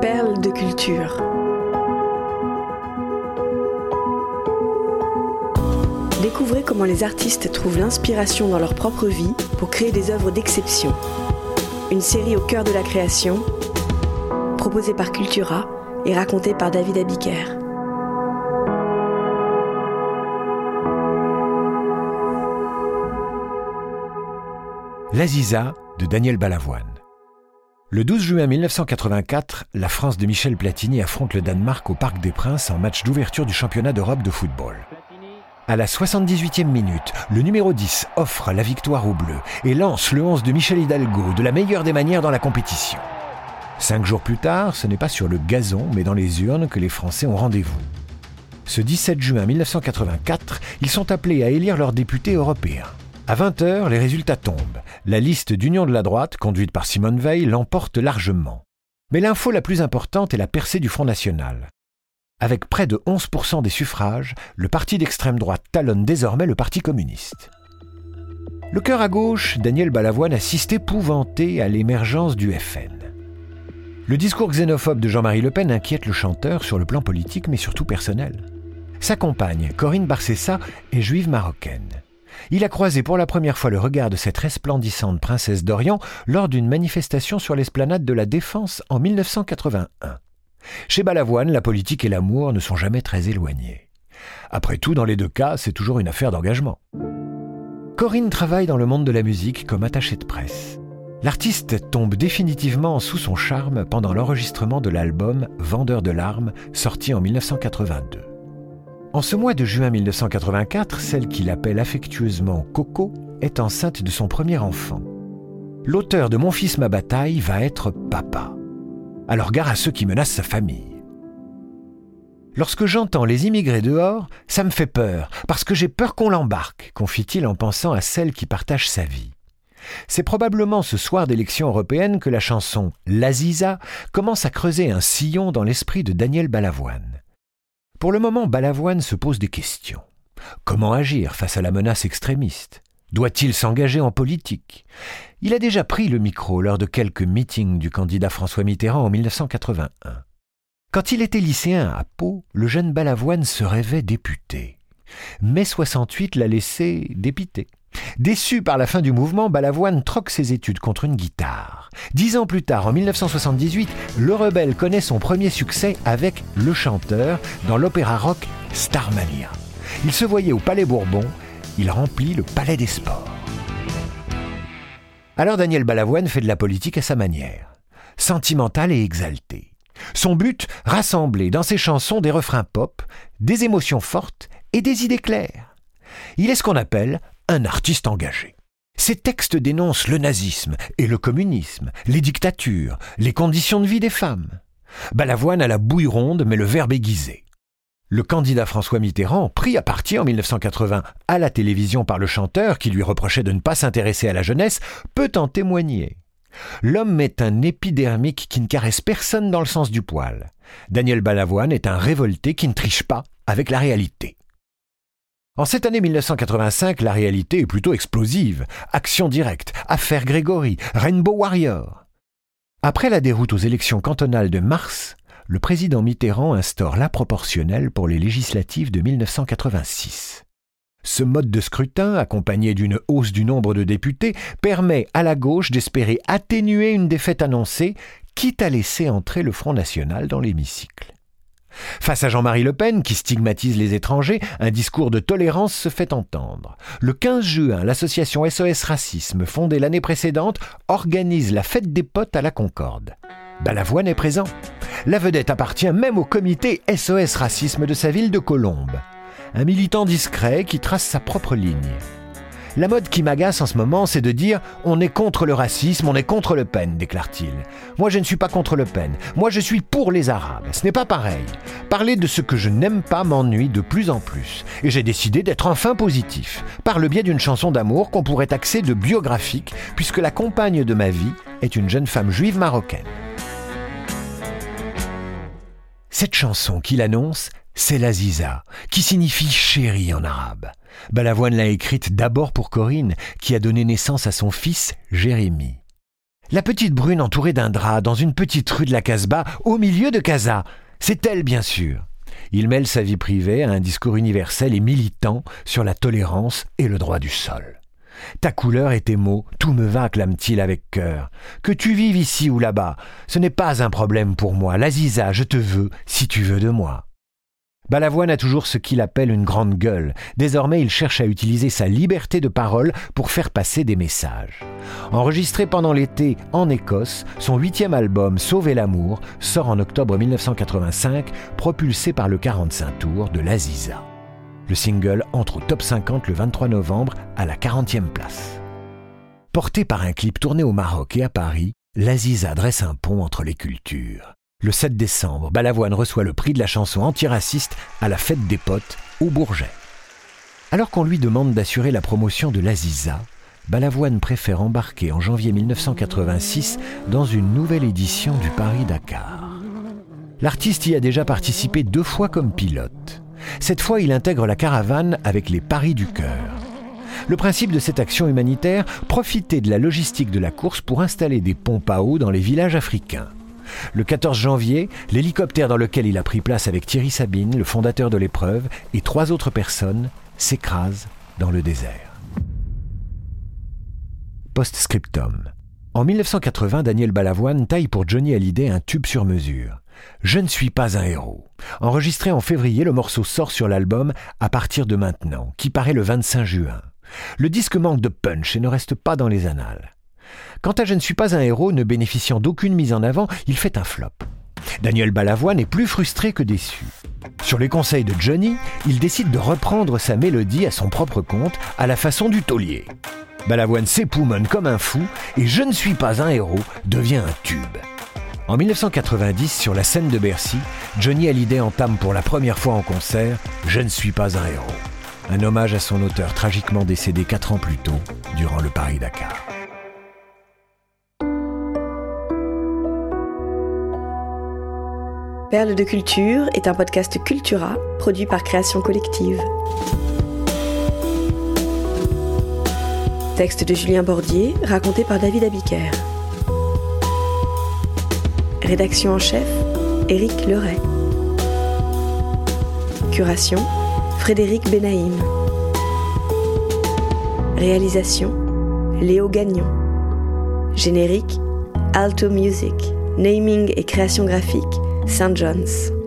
Perles de culture. Découvrez comment les artistes trouvent l'inspiration dans leur propre vie pour créer des œuvres d'exception. Une série au cœur de la création, proposée par Cultura et racontée par David Abiker. L'Aziza de Daniel Balavoine. Le 12 juin 1984, la France de Michel Platini affronte le Danemark au Parc des Princes en match d'ouverture du championnat d'Europe de football. À la 78e minute, le numéro 10 offre la victoire aux Bleus et lance le 11 de Michel Hidalgo de la meilleure des manières dans la compétition. Cinq jours plus tard, ce n'est pas sur le gazon, mais dans les urnes que les Français ont rendez-vous. Ce 17 juin 1984, ils sont appelés à élire leurs députés européens. À 20h, les résultats tombent. La liste d'Union de la droite, conduite par Simone Veil, l'emporte largement. Mais l'info la plus importante est la percée du Front National. Avec près de 11% des suffrages, le parti d'extrême droite talonne désormais le Parti communiste. Le cœur à gauche, Daniel Balavoine assiste épouvanté à l'émergence du FN. Le discours xénophobe de Jean-Marie Le Pen inquiète le chanteur sur le plan politique mais surtout personnel. Sa compagne, Corinne Barcessa, est juive marocaine. Il a croisé pour la première fois le regard de cette resplendissante princesse d'Orient lors d'une manifestation sur l'esplanade de la Défense en 1981. Chez Balavoine, la politique et l'amour ne sont jamais très éloignés. Après tout, dans les deux cas, c'est toujours une affaire d'engagement. Corinne travaille dans le monde de la musique comme attachée de presse. L'artiste tombe définitivement sous son charme pendant l'enregistrement de l'album Vendeur de larmes, sorti en 1982. En ce mois de juin 1984, celle qu'il appelle affectueusement Coco est enceinte de son premier enfant. L'auteur de Mon fils, ma bataille va être papa alors gare à ceux qui menacent sa famille. Lorsque j'entends les immigrés dehors, ça me fait peur, parce que j'ai peur qu'on l'embarque, confie-t-il en pensant à celle qui partage sa vie. C'est probablement ce soir d'élection européenne que la chanson L'Aziza commence à creuser un sillon dans l'esprit de Daniel Balavoine. Pour le moment, Balavoine se pose des questions. Comment agir face à la menace extrémiste? Doit-il s'engager en politique? Il a déjà pris le micro lors de quelques meetings du candidat François Mitterrand en 1981. Quand il était lycéen à Pau, le jeune Balavoine se rêvait député. Mai 68 l'a laissé dépité. Déçu par la fin du mouvement, Balavoine troque ses études contre une guitare. Dix ans plus tard, en 1978, le rebelle connaît son premier succès avec Le Chanteur dans l'opéra rock Starmania. Il se voyait au Palais Bourbon il remplit le palais des sports. Alors Daniel Balavoine fait de la politique à sa manière, sentimentale et exaltée. Son but, rassembler dans ses chansons des refrains pop, des émotions fortes et des idées claires. Il est ce qu'on appelle un artiste engagé. Ses textes dénoncent le nazisme et le communisme, les dictatures, les conditions de vie des femmes. Balavoine a la bouille ronde mais le verbe aiguisé. Le candidat François Mitterrand, pris à partie en 1980 à la télévision par le chanteur qui lui reprochait de ne pas s'intéresser à la jeunesse, peut en témoigner. L'homme est un épidermique qui ne caresse personne dans le sens du poil. Daniel Balavoine est un révolté qui ne triche pas avec la réalité. En cette année 1985, la réalité est plutôt explosive. Action directe, affaire Grégory, Rainbow Warrior. Après la déroute aux élections cantonales de mars, le président Mitterrand instaure la proportionnelle pour les législatives de 1986. Ce mode de scrutin, accompagné d'une hausse du nombre de députés, permet à la gauche d'espérer atténuer une défaite annoncée, quitte à laisser entrer le Front national dans l'hémicycle. Face à Jean-Marie Le Pen, qui stigmatise les étrangers, un discours de tolérance se fait entendre. Le 15 juin, l'association SOS Racisme, fondée l'année précédente, organise la fête des potes à la Concorde. Balavoine est présent. La vedette appartient même au comité SOS Racisme de sa ville de Colombes. Un militant discret qui trace sa propre ligne. La mode qui m'agace en ce moment, c'est de dire on est contre le racisme, on est contre Le Pen, déclare-t-il. Moi, je ne suis pas contre Le Pen. Moi, je suis pour les Arabes. Ce n'est pas pareil. Parler de ce que je n'aime pas m'ennuie de plus en plus. Et j'ai décidé d'être enfin positif, par le biais d'une chanson d'amour qu'on pourrait taxer de biographique, puisque la compagne de ma vie est une jeune femme juive marocaine. Cette chanson qu'il annonce, c'est l'Aziza, qui signifie chérie en arabe. Balavoine l'a écrite d'abord pour Corinne, qui a donné naissance à son fils Jérémie. La petite brune entourée d'un drap dans une petite rue de la Casbah, au milieu de Casa. C'est elle, bien sûr. Il mêle sa vie privée à un discours universel et militant sur la tolérance et le droit du sol. Ta couleur et tes mots, tout me va, clame-t-il avec cœur. Que tu vives ici ou là-bas, ce n'est pas un problème pour moi. L'Aziza, je te veux, si tu veux de moi. Balavoine a toujours ce qu'il appelle une grande gueule. Désormais, il cherche à utiliser sa liberté de parole pour faire passer des messages. Enregistré pendant l'été en Écosse, son huitième album Sauver l'amour sort en octobre 1985, propulsé par le 45 tours de l'Aziza. Le single entre au top 50 le 23 novembre à la 40e place. Porté par un clip tourné au Maroc et à Paris, l'Aziza dresse un pont entre les cultures. Le 7 décembre, Balavoine reçoit le prix de la chanson antiraciste à la fête des potes au Bourget. Alors qu'on lui demande d'assurer la promotion de l'Aziza, Balavoine préfère embarquer en janvier 1986 dans une nouvelle édition du Paris-Dakar. L'artiste y a déjà participé deux fois comme pilote. Cette fois, il intègre la caravane avec les paris du cœur. Le principe de cette action humanitaire, profiter de la logistique de la course pour installer des pompes à eau dans les villages africains. Le 14 janvier, l'hélicoptère dans lequel il a pris place avec Thierry Sabine, le fondateur de l'épreuve, et trois autres personnes, s'écrase dans le désert. Postscriptum. En 1980, Daniel Balavoine taille pour Johnny Hallyday un tube sur mesure. Je ne suis pas un héros. Enregistré en février, le morceau sort sur l'album à partir de maintenant, qui paraît le 25 juin. Le disque manque de punch et ne reste pas dans les annales. Quant à Je ne suis pas un héros, ne bénéficiant d'aucune mise en avant, il fait un flop. Daniel Balavoine est plus frustré que déçu. Sur les conseils de Johnny, il décide de reprendre sa mélodie à son propre compte, à la façon du taulier. Balavoine s'époumonne comme un fou et Je ne suis pas un héros devient un tube. En 1990, sur la scène de Bercy, Johnny Hallyday entame pour la première fois en concert Je ne suis pas un héros. Un hommage à son auteur tragiquement décédé quatre ans plus tôt, durant le Paris-Dakar. Perle de culture est un podcast Cultura produit par Création Collective. Texte de Julien Bordier, raconté par David Abiker. Rédaction en chef, Éric Leray. Curation, Frédéric Benaïm. Réalisation, Léo Gagnon. Générique, Alto Music. Naming et création graphique, St. John's.